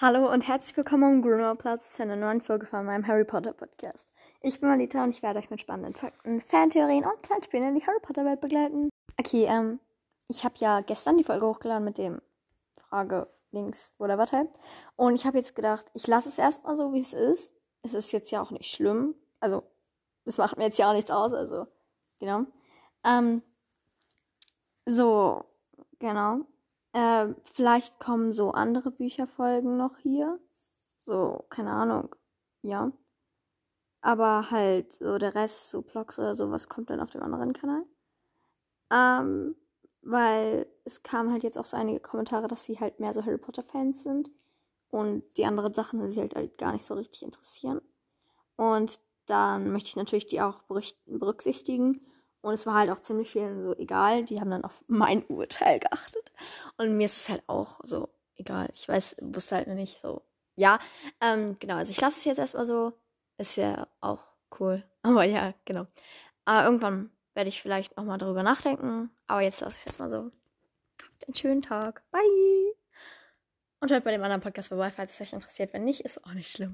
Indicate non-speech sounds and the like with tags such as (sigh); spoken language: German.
Hallo und herzlich willkommen am Grünauerplatz zu einer neuen Folge von meinem Harry Potter Podcast. Ich bin Malita und ich werde euch mit spannenden Fakten, Fantheorien und Kleinspielen in die Harry Potter Welt begleiten. Okay, ähm, ich habe ja gestern die Folge hochgeladen mit dem Frage links oder was halt. Und ich habe jetzt gedacht, ich lasse es erstmal so, wie es ist. Es ist jetzt ja auch nicht schlimm. Also, es macht mir jetzt ja auch nichts aus, also, genau. Ähm, so, genau. Äh, vielleicht kommen so andere Bücherfolgen noch hier. So, keine Ahnung. Ja. Aber halt so der Rest, so Vlogs oder sowas, kommt dann auf dem anderen Kanal. Ähm, weil es kamen halt jetzt auch so einige Kommentare, dass sie halt mehr so Harry Potter Fans sind und die anderen Sachen sie halt, halt gar nicht so richtig interessieren. Und dann möchte ich natürlich die auch berücksichtigen und es war halt auch ziemlich vielen so egal. Die haben dann auf mein Urteil geachtet. Und mir ist es halt auch so egal. Ich weiß, wusste halt noch nicht so. Ja, ähm, genau. Also ich lasse es jetzt erstmal so. Ist ja auch cool. (laughs) Aber ja, genau. Aber irgendwann werde ich vielleicht nochmal darüber nachdenken. Aber jetzt lasse ich es erstmal so. Habt einen schönen Tag. Bye. Und hört bei dem anderen Podcast vorbei, falls es euch interessiert. Wenn nicht, ist auch nicht schlimm.